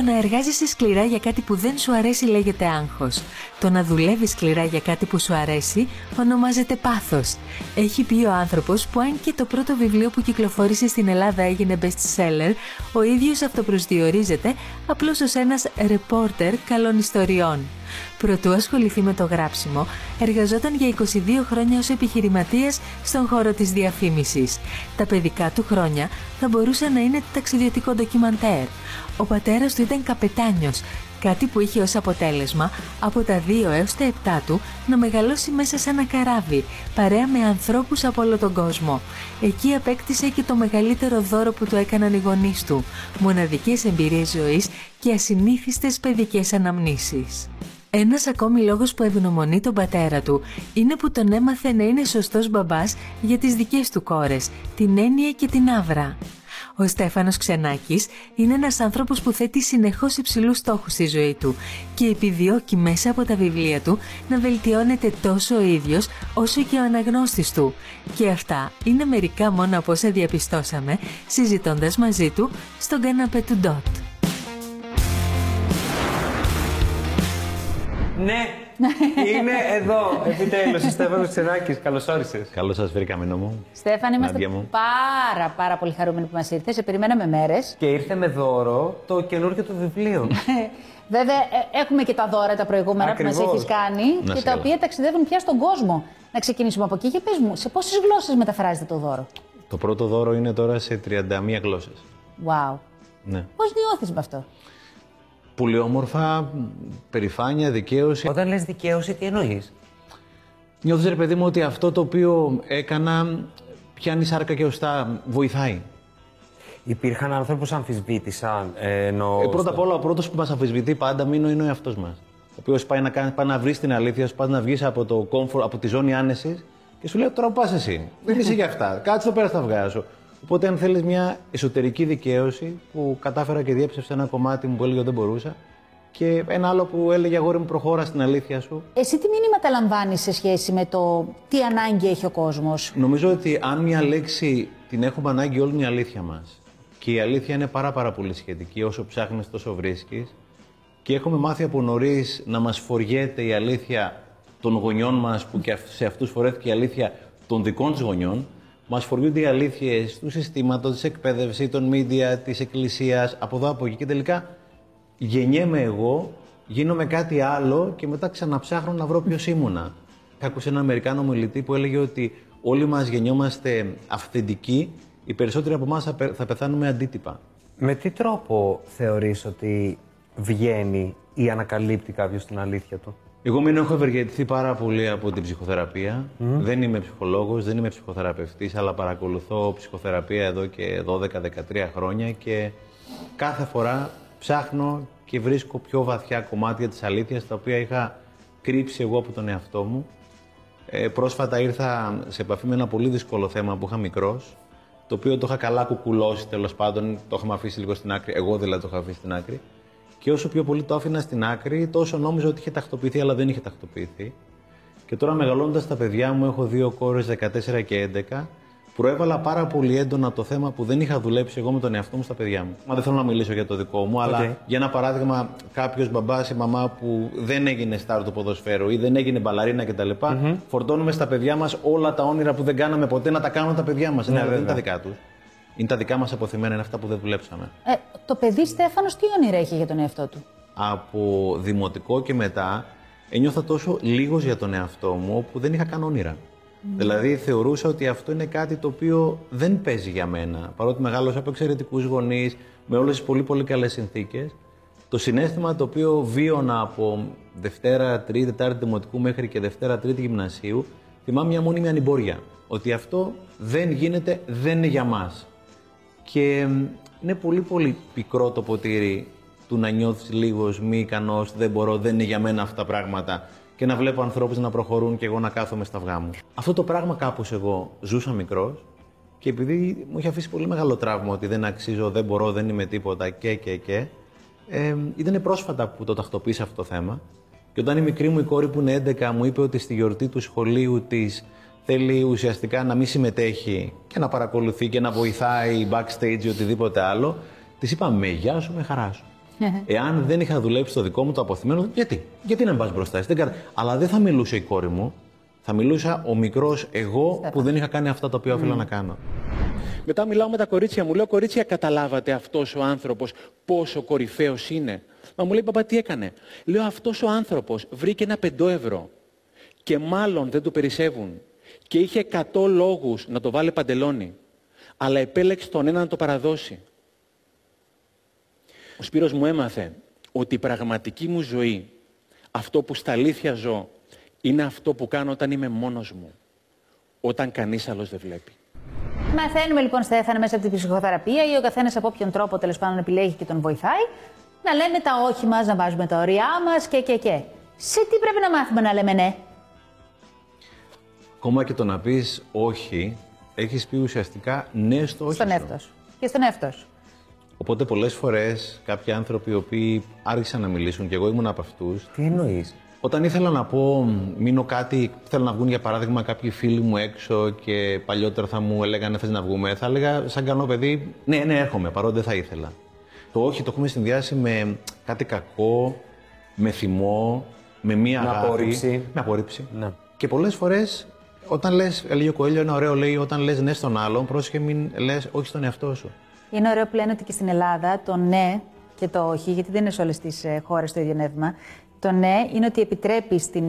Το να εργάζεσαι σκληρά για κάτι που δεν σου αρέσει λέγεται άγχος. Το να δουλεύεις σκληρά για κάτι που σου αρέσει ονομάζεται πάθος. Έχει πει ο άνθρωπος που αν και το πρώτο βιβλίο που κυκλοφόρησε στην Ελλάδα έγινε best seller, ο ίδιος αυτοπροσδιορίζεται απλώς ως ένας ρεπόρτερ καλών ιστοριών. Προτού ασχοληθεί με το γράψιμο, εργαζόταν για 22 χρόνια ως επιχειρηματίας στον χώρο της διαφήμισης. Τα παιδικά του χρόνια θα μπορούσαν να είναι ταξιδιωτικό ντοκιμαντέρ. Ο πατέρας του ήταν καπετάνιος, κάτι που είχε ως αποτέλεσμα από τα 2 έως τα 7 του να μεγαλώσει μέσα σε ένα καράβι, παρέα με ανθρώπους από όλο τον κόσμο. Εκεί απέκτησε και το μεγαλύτερο δώρο που του έκαναν οι γονείς του, μοναδικές εμπειρίες ζωής και ασυνήθιστες παιδικές αναμνήσεις. Ένας ακόμη λόγος που ευγνωμονεί τον πατέρα του είναι που τον έμαθε να είναι σωστός μπαμπάς για τις δικές του κόρες, την Έννοια και την Άβρα. Ο Στέφανος Ξενάκης είναι ένας άνθρωπος που θέτει συνεχώς υψηλούς στόχους στη ζωή του και επιδιώκει μέσα από τα βιβλία του να βελτιώνεται τόσο ο ίδιος όσο και ο αναγνώστης του. Και αυτά είναι μερικά μόνο από όσα διαπιστώσαμε συζητώντας μαζί του στον καναπέ του Ντότ. Ναι, είναι εδώ. Επιτέλους, ο Στέφανος Ξενάκης. Καλώς όρισες. Καλώς σας βρήκαμε, νόμο. Στέφανη, είμαστε Νάντια μου. πάρα πάρα πολύ χαρούμενοι που μας ήρθες. Σε περιμέναμε μέρες. Και ήρθε με δώρο το καινούργιο του βιβλίο. Βέβαια, ε, έχουμε και τα δώρα τα προηγούμενα που Ακριβώς. μας έχεις κάνει Να και σε τα καλά. οποία ταξιδεύουν πια στον κόσμο. Να ξεκινήσουμε από εκεί. Για πες μου, σε πόσες γλώσσες μεταφράζεται το δώρο; Το πρώτο δώρο είναι τώρα σε 31 γλώσσες. Wow. Ναι. Πώς νιώθεις με αυτό; Πολύ όμορφα, περηφάνεια, δικαίωση. Όταν λες δικαίωση, τι εννοείς; Νιώθω, ρε παιδί μου, ότι αυτό το οποίο έκανα πιάνει σάρκα και οστά, βοηθάει. Υπήρχαν άνθρωποι που αμφισβήτησαν. Ε, ενώ Ε, πρώτα απ' όλα, ο πρώτος που μας αμφισβητεί πάντα μείνω είναι ο εαυτός μας. Ο οποίος πάει να, κάνει, πάει να βρει την αλήθεια σου, πάει να βγεις από, το comfort, από τη ζώνη άνεσης και σου λέει τώρα πας εσύ. Δεν είσαι για αυτά. Κάτσε εδώ πέρα στα αυγά σου. Οπότε, αν θέλεις μια εσωτερική δικαίωση που κατάφερα και διέψευσα ένα κομμάτι μου που έλεγε ότι δεν μπορούσα και ένα άλλο που έλεγε αγόρι μου προχώρα στην αλήθεια σου. Εσύ τι μήνυματα λαμβάνεις σε σχέση με το τι ανάγκη έχει ο κόσμος; Νομίζω ότι αν μια λέξη την έχουμε ανάγκη όλη είναι η αλήθεια μας και η αλήθεια είναι πάρα πάρα πολύ σχετική, όσο ψάχνεις τόσο βρίσκεις και έχουμε μάθει από νωρίς να μας φοριέται η αλήθεια των γονιών μας που και σε αυτούς φορέθηκε η αλήθεια των δικών της γονιών μας φοριούνται οι αλήθειες του συστήματος, της εκπαίδευσης, των media, της εκκλησίας, από εδώ από εκεί και τελικά γεννιέμαι εγώ, γίνομαι κάτι άλλο και μετά ξαναψάχνω να βρω ποιος ήμουνα. Άκουσα έναν Αμερικάνο μιλητή που έλεγε ότι όλοι μας γεννιόμαστε αυθεντικοί, οι περισσότεροι από εμάς θα πεθάνουμε αντίτυπα. Με τι τρόπο θεωρείς ότι βγαίνει ή ανακαλύπτει κάποιος την αλήθεια του; Εγώ μην έχω ευεργετηθεί πάρα πολύ από την ψυχοθεραπεία. Δεν είμαι ψυχολόγος, δεν είμαι ψυχοθεραπευτής, αλλά παρακολουθώ ψυχοθεραπεία εδώ και 12-13 χρόνια και κάθε φορά ψάχνω και βρίσκω πιο βαθιά κομμάτια της αλήθειας τα οποία είχα κρύψει εγώ από τον εαυτό μου. Ε, πρόσφατα ήρθα σε επαφή με ένα πολύ δύσκολο θέμα που είχα μικρός, το οποίο το είχα καλά κουκουλώσει τέλος πάντων, το είχαμε αφήσει λίγο στην άκρη, εγώ δηλαδή το είχα αφήσει στην άκρη. Και όσο πιο πολύ το άφηνα στην άκρη, τόσο νόμιζα ότι είχε τακτοποιηθεί, αλλά δεν είχε τακτοποιηθεί. Και τώρα μεγαλώνοντας τα παιδιά μου, έχω δύο κόρες 14 και 11, προέβαλα πάρα πολύ έντονα το θέμα που δεν είχα δουλέψει εγώ με τον εαυτό μου στα παιδιά μου. Μα δεν θέλω να μιλήσω για το δικό μου, αλλά Οκ. για ένα παράδειγμα, κάποιος μπαμπάς ή μαμά που δεν έγινε σταρ του ποδοσφαίρου ή δεν έγινε μπαλαρίνα κτλ. Φορτώνουμε στα παιδιά μας όλα τα όνειρα που δεν κάναμε ποτέ να τα κάνουν τα παιδιά μας. δεν είναι βέβαια. τα δικά τους. Είναι τα δικά μας απωθημένα, είναι αυτά που δεν δουλέψαμε. Ε, το παιδί Στέφανος τι όνειρα έχει για τον εαυτό του; από δημοτικό και μετά ένιωθα τόσο λίγος για τον εαυτό μου που δεν είχα καν όνειρα. Δηλαδή θεωρούσα ότι αυτό είναι κάτι το οποίο δεν παίζει για μένα. Παρότι μεγάλωσα από εξαιρετικούς γονείς, με όλες τις πολύ πολύ καλές συνθήκες, το συνέστημα το οποίο βίωνα από Δευτέρα, Τρίτη, Τετάρτη Δημοτικού μέχρι και Δευτέρα, Τρίτη Γυμνασίου, θυμάμαι μια μόνιμη ανημπόρια. Ότι αυτό δεν γίνεται, δεν είναι για μας. Και μ, είναι πολύ πολύ πικρό το ποτήρι του να νιώθεις λίγος, μη ικανός, δεν μπορώ, δεν είναι για μένα αυτά τα πράγματα και να βλέπω ανθρώπους να προχωρούν και εγώ να κάθομαι στα αυγά μου. Αυτό το πράγμα κάπως εγώ ζούσα μικρός και επειδή μου είχε αφήσει πολύ μεγάλο τραύμα ότι δεν αξίζω, δεν μπορώ, δεν είμαι τίποτα και και και ε, ήταν πρόσφατα που το τακτοποίησα αυτό το θέμα και όταν η μικρή μου η κόρη που είναι 11 μου είπε ότι στη γιορτή του σχολείου της θέλει ουσιαστικά να μην συμμετέχει και να παρακολουθεί και να βοηθάει backstage ή οτιδήποτε άλλο, της είπα με γεια σου, με χαρά σου. Εάν δεν είχα δουλέψει το δικό μου το αποθυμένο, γιατί, γιατί να μην πα μπροστά. εσύ, Δεν κατα... Αλλά δεν θα μιλούσε η κόρη μου. Θα μιλούσα ο μικρός εγώ που δεν είχα κάνει αυτά τα οποία οφείλω να κάνω. Μετά μιλάω με τα κορίτσια μου. Λέω, κορίτσια, καταλάβατε αυτός ο άνθρωπος πόσο κορυφαίος είναι; Μα μου λέει, παπά, τι έκανε; Λέω, αυτός ο άνθρωπος βρήκε ένα πεντό ευρώ και μάλλον δεν του περισσεύουν. Και είχε 100 λόγους να το βάλει παντελόνι. Αλλά επέλεξε τον ένα να το παραδώσει. Ο Σπύρος μου έμαθε ότι η πραγματική μου ζωή, αυτό που στα αλήθεια ζω, είναι αυτό που κάνω όταν είμαι μόνος μου. Όταν κανείς άλλος δεν βλέπει. Μαθαίνουμε λοιπόν, Στέφανε, μέσα από την ψυχοθεραπεία ή ο καθένας από όποιον τρόπο τέλος πάντων επιλέγει και τον βοηθάει, να λένε τα όχι μας, να βάζουμε τα ωριά μας και και και. Σε τι πρέπει να μάθουμε να λέμε ναι; Ακόμα και το να πεις όχι, έχεις πει ουσιαστικά ναι στο όχι. Στον σου. εαυτός σου. Και στον εαυτός σου. Οπότε πολλές φορές κάποιοι άνθρωποι οι οποίοι άρχισαν να μιλήσουν και εγώ ήμουν από αυτούς, Τι εννοείς; Όταν ήθελα να πω, μείνω κάτι, θέλω να βγουν για παράδειγμα κάποιοι φίλοι μου έξω και παλιότερα θα μου έλεγαν θες να βγούμε, θα έλεγα σαν κανό παιδί, ναι, ναι, έρχομαι, παρότι δεν θα ήθελα. Το όχι το έχουμε συνδυάσει με κάτι κακό, με θυμό, με μία Με αγάπη. απόρριψη. Με απόρριψη. Ναι. Και πολλές φορές, όταν λες, έλεγε ο Κοέλιο, ένα ωραίο λέει, όταν λες ναι στον άλλον, πρόσεχε μην λες όχι στον εαυτό σου. Είναι ωραίο που λένε ότι και στην Ελλάδα το ναι και το όχι, γιατί δεν είναι σε όλες τις χώρες το ίδιο νεύμα. Το ναι είναι ότι επιτρέπει την,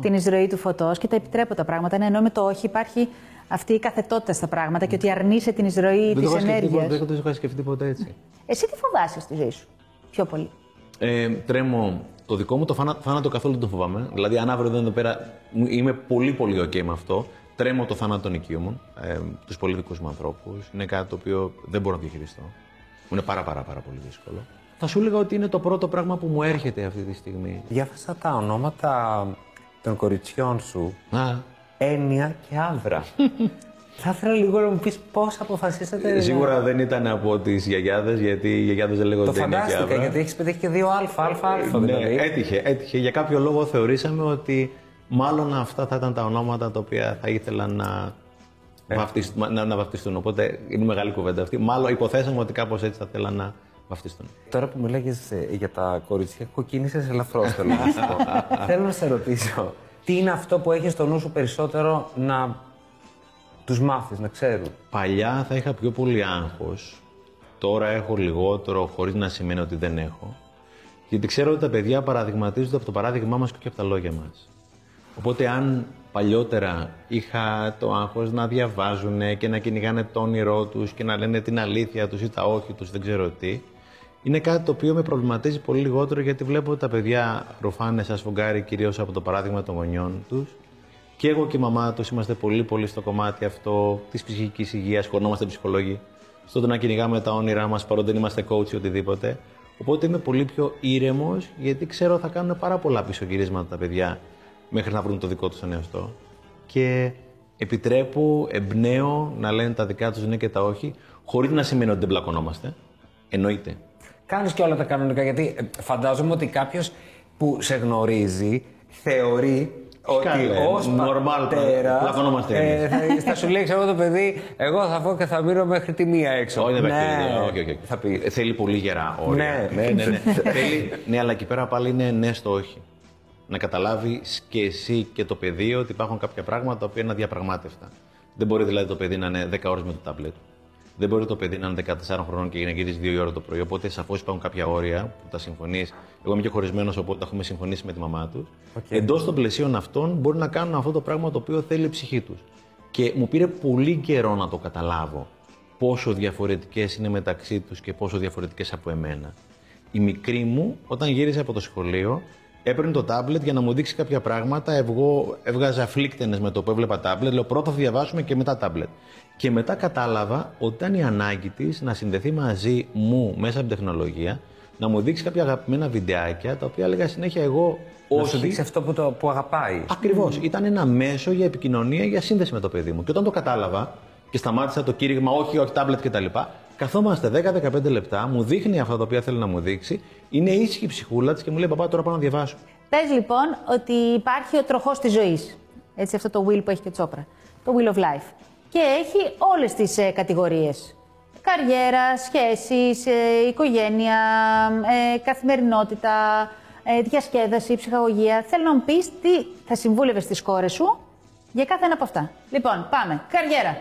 την εισρωή του φωτός και τα επιτρέπω τα πράγματα. Ναι, ενώ με το όχι υπάρχει αυτή η καθετότητα στα πράγματα και ότι αρνείσαι την εισρωή Δεν τη το είχα σκεφτεί ποτέ- ενέργειας. δεν το είχα σκεφτεί ποτέ έτσι. Εσύ τι φοβάσαι στη ζωή σου, πιο πολύ; Ε, τρέμω το δικό μου, το θάνα- θάνατο καθόλου δεν το φοβάμαι. Δηλαδή, αν αύριο δεν είναι εδώ πέρα, μου- είμαι πολύ πολύ ok με αυτό. Τρέμω το θάνατο των οικείων ε, τους πολύ δικούς μου ανθρώπους. Είναι κάτι το οποίο δεν μπορώ να διαχειριστώ. Μου είναι πάρα πάρα πάρα πολύ δύσκολο. Θα σου έλεγα ότι είναι το πρώτο πράγμα που μου έρχεται αυτή τη στιγμή. Διάβασα τα ονόματα των κοριτσιών σου. Α, Έννοια και άβρα. Θα ήθελα λίγο να μου πεις πώς αποφασίσατε. να- σίγουρα δεν ήταν από τις γιαγιάδες, γιατί οι γιαγιάδες δεν Το λέγονται Έννοια και φαντάστηκα Άβρα. γιατί έχεις πετύχει και δύο αλφα, αλφα, αλφα. Ναι, δηλαδή. έτυχε, έτυχε. Για κάποιο λόγο θεωρήσαμε ότι μάλλον αυτά θα ήταν τα ονόματα τα οποία θα ήθελα να, Ε. βαφτιστούν, να, να βαφτιστούν. Οπότε είναι μεγάλη κουβέντα αυτή. Μάλλον υποθέσαμε ότι κάπως έτσι θα θέλαν να βαφτιστούν. Τώρα που μιλάγες ε, για τα κοριτσιά, κοκκίνησες ελαφρώς. Θέλω να σου πω. Θέλω να σε ρωτήσω, τι είναι αυτό που έχεις στο νου σου περισσότερο να τους μάθεις, να ξέρουν. Παλιά θα είχα πιο πολύ άγχος. Τώρα έχω λιγότερο, χωρίς να σημαίνει ότι δεν έχω. Γιατί ξέρω ότι τα παιδιά παραδειγματίζονται από το παράδειγμά μας και όχι από τα λόγια μας. Οπότε αν παλιότερα είχα το άγχος να διαβάζουν και να κυνηγάνε το όνειρό τους και να λένε την αλήθεια τους ή τα όχι τους, δεν ξέρω τι, είναι κάτι το οποίο με προβληματίζει πολύ λιγότερο γιατί βλέπω ότι τα παιδιά ρουφάνε σαν σφουγγάρι κυρίως από το παράδειγμα των γονιών τους και εγώ και η μαμά τους είμαστε πολύ πολύ στο κομμάτι αυτό της ψυχικής υγείας, χωνόμαστε ψυχολόγοι, στο το να κυνηγάμε τα όνειρά μας παρότι δεν είμαστε coach ή οτιδήποτε. Οπότε είμαι πολύ πιο ήρεμος γιατί ξέρω θα κάνουν πάρα πολλά πισωγυρίσματα τα παιδιά μέχρι να βρουν το δικό τους τον εαυτό. Και επιτρέπω, εμπνέω να λένε τα δικά τους ναι και τα όχι, χωρίς να σημαίνει ότι δεν μπλακωνόμαστε. Εννοείται. Κάνεις και όλα τα κανονικά, γιατί ε, φαντάζομαι ότι κάποιος που σε γνωρίζει θεωρεί ότι Καλέ, ως normal, πατέρας. πλακωνόμαστε ε, εμείς. θα, θα σου λέει, ξέρω το παιδί, εγώ θα βγω και θα μείνω μέχρι τη μία έξω. Όχι, δεν ναι. παίχνει. Όχι, όχι. Θα πει. Ε, Θέλει πολύ γερά όρια. Ναι. ναι, ναι. ναι. Θέλει, ναι, αλλά εκεί πέρα πάλι είναι ναι στο όχι. Να καταλάβεις και εσύ και το παιδί ότι υπάρχουν κάποια πράγματα τα οποία είναι αδιαπραγμάτευτα. Δεν μπορεί δηλαδή το παιδί να είναι 10 ώρες με το τάμπλετ. Δεν μπορεί το παιδί να είναι 14 χρονών και να γυρίσει 2 ώρα το πρωί. Οπότε σαφώς υπάρχουν κάποια όρια που τα συμφωνείς. Εγώ είμαι και χωρισμένος, οπότε τα έχουμε συμφωνήσει με τη μαμά τους. Okay. Εντός των πλαισίων αυτών μπορεί να κάνουν αυτό το πράγμα το οποίο θέλει η ψυχή τους. Και μου πήρε πολύ καιρό να το καταλάβω πόσο διαφορετικές είναι μεταξύ τους και πόσο διαφορετικές από εμένα. Η μικρή μου, όταν γύρισε από το σχολείο, έπαιρνε το τάμπλετ για να μου δείξει κάποια πράγματα. Εγώ έβγαζα φλίκτενες με το που έβλεπα τάμπλετ. Λέω πρώτα θα διαβάσουμε και μετά τάμπλετ. Και μετά κατάλαβα ότι ήταν η ανάγκη της να συνδεθεί μαζί μου μέσα από την τεχνολογία, να μου δείξει κάποια αγαπημένα βιντεάκια, τα οποία έλεγα συνέχεια εγώ Να όχι. σου δείξει αυτό που, το, που αγαπάει. Ακριβώς. Ήταν ένα μέσο για επικοινωνία, για σύνδεση με το παιδί μου. Και όταν το κατάλαβα και σταμάτησα το κήρυγμα, όχι, όχι, τάμπλετ κτλ. Καθόμαστε 10-15 λεπτά, μου δείχνει αυτά τα οποία θέλει να μου δείξει, είναι ήσυχη η ψυχούλα της και μου λέει: Παπά, τώρα πάω να διαβάσω. Πες λοιπόν ότι υπάρχει ο τροχός της ζωής. Έτσι αυτό το will που έχει και ο Τσόπρα. Το will of life. Και έχει όλες τις ε, κατηγορίες. καριέρα, σχέσεις, ε, οικογένεια, ε, καθημερινότητα, ε, διασκέδαση, ψυχαγωγία. Θέλω να μου πεις τι θα συμβούλευες στις κόρες σου για κάθε ένα από αυτά. Λοιπόν, πάμε. Καριέρα.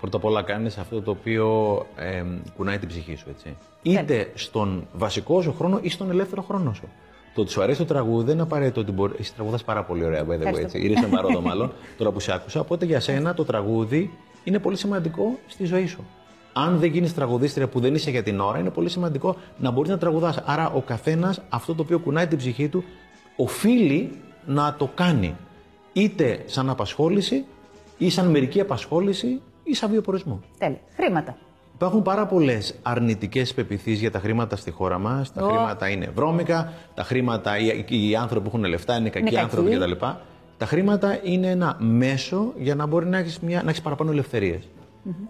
Πρώτα απ' όλα κάνεις αυτό το οποίο ε, κουνάει την ψυχή σου, έτσι. Είτε στον βασικό σου χρόνο ή στον ελεύθερο χρόνο σου. Το ότι σου αρέσει το τραγούδι δεν είναι απαραίτητο ότι μπορεί. Εσύ τραγουδάς πάρα πολύ ωραία, by the way. Ευχαριστώ. Έτσι. Ήρθε μαρόδο, μάλλον, τώρα που σε άκουσα. Οπότε για σένα το τραγούδι είναι πολύ σημαντικό στη ζωή σου. Αν δεν γίνεις τραγουδίστρια που δεν είσαι για την ώρα, είναι πολύ σημαντικό να μπορείς να τραγουδάς. Άρα ο καθένας αυτό το οποίο κουνάει την ψυχή του οφείλει να το κάνει. Είτε σαν απασχόληση, ή σαν μερική απασχόληση, ή σαν βιοπορισμό. Τέλεια. Χρήματα. Υπάρχουν πάρα πολλές αρνητικές πεπιθήσει για τα χρήματα στη χώρα μας. Τα Ω. χρήματα είναι βρώμικα, τα χρήματα, οι, οι άνθρωποι που έχουν λεφτά είναι κακοί κακοί. άνθρωποι κτλ. Τα χρήματα είναι ένα μέσο για να μπορεί να έχεις να έχεις παραπάνω ελευθερίες.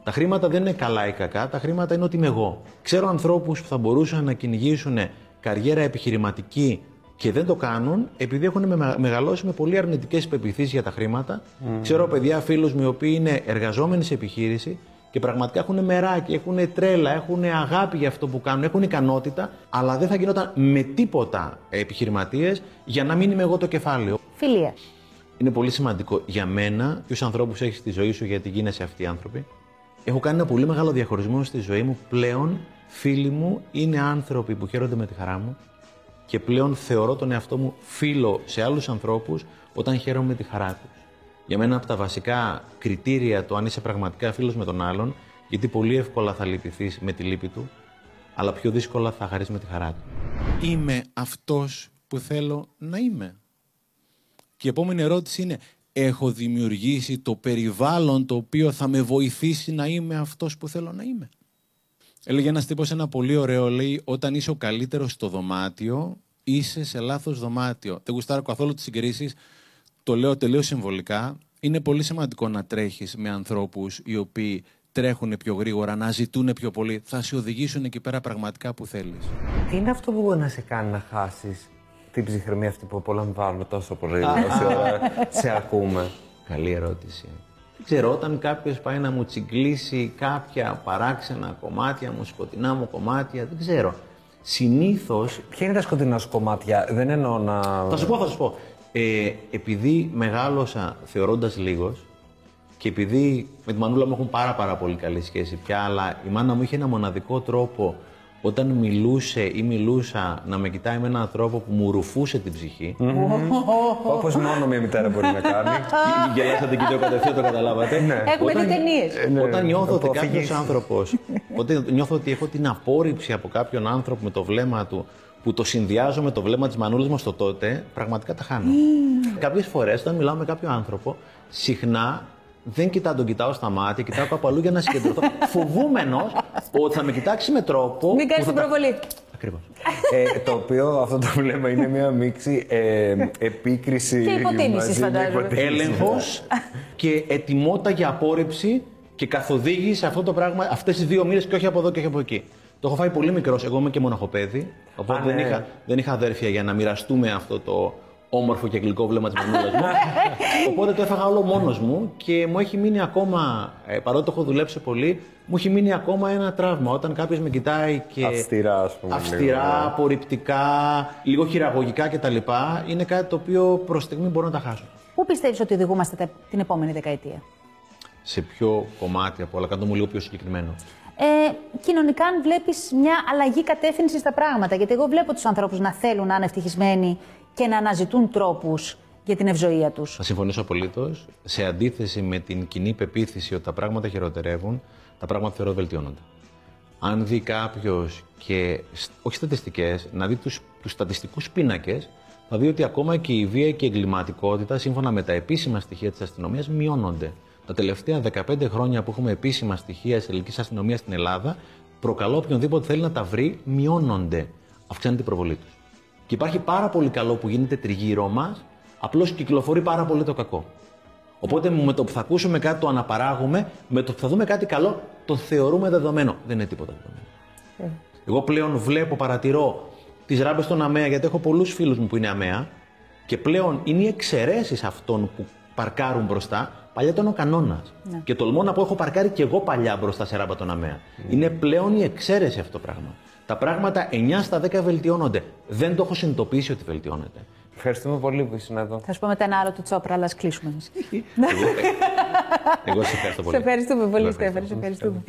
Τα χρήματα δεν είναι καλά ή κακά, τα χρήματα είναι ότι είμαι εγώ. Ξέρω ανθρώπους που θα μπορούσαν να κυνηγήσουν καριέρα επιχειρηματική και δεν το κάνουν επειδή έχουν με- μεγαλώσει με πολύ αρνητικές πεπιθήσει για τα χρήματα. Ξέρω παιδιά, φίλους μου, οι οποίοι είναι εργαζόμενοι σε επιχείρηση και πραγματικά έχουν μεράκι, έχουν τρέλα, έχουν αγάπη για αυτό που κάνουν, έχουν ικανότητα, αλλά δεν θα γινόταν με τίποτα επιχειρηματίες για να μην είμαι εγώ το κεφάλαιο. Φιλία. Είναι πολύ σημαντικό για μένα, ποιου ανθρώπους έχεις στη ζωή σου, γιατί γίνεσαι αυτοί οι άνθρωποι. Έχω κάνει ένα πολύ μεγάλο διαχωρισμό στη ζωή μου. Πλέον, φίλοι μου είναι άνθρωποι που χαίρονται με τη χαρά μου και πλέον θεωρώ τον εαυτό μου φίλο σε άλλους ανθρώπους όταν χαίρομαι με τη χαρά τους. Για μένα από τα βασικά κριτήρια το αν είσαι πραγματικά φίλος με τον άλλον, γιατί πολύ εύκολα θα λυπηθείς με τη λύπη του, αλλά πιο δύσκολα θα χαρείς με τη χαρά του. Είμαι αυτός που θέλω να είμαι. Και η επόμενη ερώτηση είναι, έχω δημιουργήσει το περιβάλλον το οποίο θα με βοηθήσει να είμαι αυτός που θέλω να είμαι; Έλεγε ένας τύπος ένα πολύ ωραίο, λέει, όταν είσαι ο καλύτερος στο δωμάτιο, είσαι σε λάθος δωμάτιο. Δεν γουστάρω καθόλου τις συγκρίσεις, το λέω τελείως συμβολικά. Είναι πολύ σημαντικό να τρέχεις με ανθρώπους οι οποίοι τρέχουν πιο γρήγορα, να ζητούν πιο πολύ, θα σε οδηγήσουν εκεί πέρα πραγματικά που θέλεις. Τι είναι αυτό που μπορεί να σε κάνει να χάσεις την ψυχραιμία αυτή που απολαμβάνουμε τόσο πολύ όση ώρα σε ακούμε; Καλή ερώτηση. Δεν ξέρω, όταν κάποιος πάει να μου τσιγκλίσει κάποια παράξενα κομμάτια μου, σκοτεινά μου κομμάτια, δεν ξέρω. Συνήθω. Ποια είναι τα σκοτεινά σου κομμάτια, δεν εννοώ να. Θα σου πω, θα σου πω. Ε, επειδή μεγάλωσα θεωρώντας λίγος και επειδή με τη μανούλα μου έχουν πάρα, πάρα πολύ καλή σχέση πια, αλλά η μάνα μου είχε ένα μοναδικό τρόπο όταν μιλούσε ή μιλούσα να με κοιτάει με έναν τρόπο που μου ρουφούσε την ψυχή. Όπως μόνο μια μητέρα μπορεί να κάνει. Γε- Γελάσατε και το κατευθείαν το καταλάβατε. Έχουμε δει ταινίες. ναι, Όταν νιώθω ότι αποφυγής. κάποιο άνθρωπο, όταν νιώθω ότι έχω την απόρριψη από κάποιον άνθρωπο με το βλέμμα του, που το συνδυάζω με το βλέμμα της μανούλα μας το τότε, πραγματικά τα χάνω. Κάποιες φορές, όταν μιλάω με κάποιο άνθρωπο, συχνά δεν κοιτάω, τον κοιτάω στα μάτια, κοιτάω κάπου αλλού για να συγκεντρωθώ. Φοβούμενος ότι θα με κοιτάξει με τρόπο. Μην κάνεις την προβολή. Ακριβώς. ε, το οποίο αυτό το βλέμμα είναι μια μίξη ε, επίκριση. Και υποτίμησης, μαζί με φαντάζομαι. υποτίμησης. Έλεγχος και ετοιμότητα για απόρριψη και καθοδήγηση σε αυτό το πράγμα αυτές τι δύο μοίρες και όχι από εδώ και όχι από εκεί. Το έχω φάει πολύ μικρός. Εγώ είμαι και μοναχοπέδι. Οπότε Α, δεν, ναι. είχα, δεν είχα αδέρφια για να μοιραστούμε αυτό το όμορφο και γλυκό βλέμμα της μανούλας μου. οπότε το έφαγα όλο μόνος μου και μου έχει μείνει ακόμα, ε, παρότι το έχω δουλέψει πολύ, μου έχει μείνει ακόμα ένα τραύμα. Όταν κάποιος με κοιτάει και. Αυστηρά, ας πούμε, Αυστηρά, λίγο, ναι. απορριπτικά, λίγο χειραγωγικά κτλ. Είναι κάτι το οποίο προς στιγμή μπορώ να τα χάσω. Πού πιστεύεις ότι οδηγούμαστε τα- την επόμενη δεκαετία; σε ποιο κομμάτι από όλα, κάνω μου λίγο πιο συγκεκριμένο. Ε, κοινωνικά, αν βλέπεις μια αλλαγή κατεύθυνση στα πράγματα. Γιατί εγώ βλέπω τους ανθρώπους να θέλουν να είναι ευτυχισμένοι και να αναζητούν τρόπους για την ευζοία τους. Θα συμφωνήσω απολύτως. Σε αντίθεση με την κοινή πεποίθηση ότι τα πράγματα χειροτερεύουν, τα πράγματα θεωρώ βελτιώνονται. Αν δει κάποιος και, σ- όχι στατιστικές, να δει τους τους στατιστικούς πίνακες, θα δει ότι ακόμα και η βία και η εγκληματικότητα, σύμφωνα με τα επίσημα στοιχεία της αστυνομίας, μειώνονται. Τα τελευταία 15 χρόνια που έχουμε επίσημα στοιχεία της ελληνικής αστυνομίας στην Ελλάδα, προκαλώ οποιονδήποτε θέλει να τα βρει, μειώνονται. Αυξάνεται η προβολή τους. Και υπάρχει πάρα πολύ καλό που γίνεται τριγύρω μας, απλώς κυκλοφορεί πάρα πολύ το κακό. Οπότε με το που θα ακούσουμε κάτι το αναπαράγουμε, με το που θα δούμε κάτι καλό το θεωρούμε δεδομένο. Δεν είναι τίποτα δεδομένο. Εγώ πλέον βλέπω, παρατηρώ τις ράμπες των ΑΜΕΑ, γιατί έχω πολλούς φίλους μου που είναι ΑΜΕΑ και πλέον είναι οι εξαιρέσεις αυτών που παρκάρουν μπροστά. Παλιά ήταν ο κανόνας. Και τολμώ να πω: Έχω παρκάρει και εγώ παλιά μπροστά σε ράμπα τον ΑΜΕΑ. Είναι πλέον η εξαίρεση αυτό το πράγμα. Τα πράγματα 9 στα 10 βελτιώνονται. Δεν το έχω συνειδητοποιήσει ότι βελτιώνεται. Ευχαριστούμε πολύ που ήσουν εδώ. Θα σου πω μετά ένα άλλο του Τσόπρα, αλλά ας κλείσουμε εμείς. Εγώ σε ευχαριστώ πολύ. Σε ευχαριστούμε πολύ, Εγώ Στέφανη. Σε ευχαριστούμε.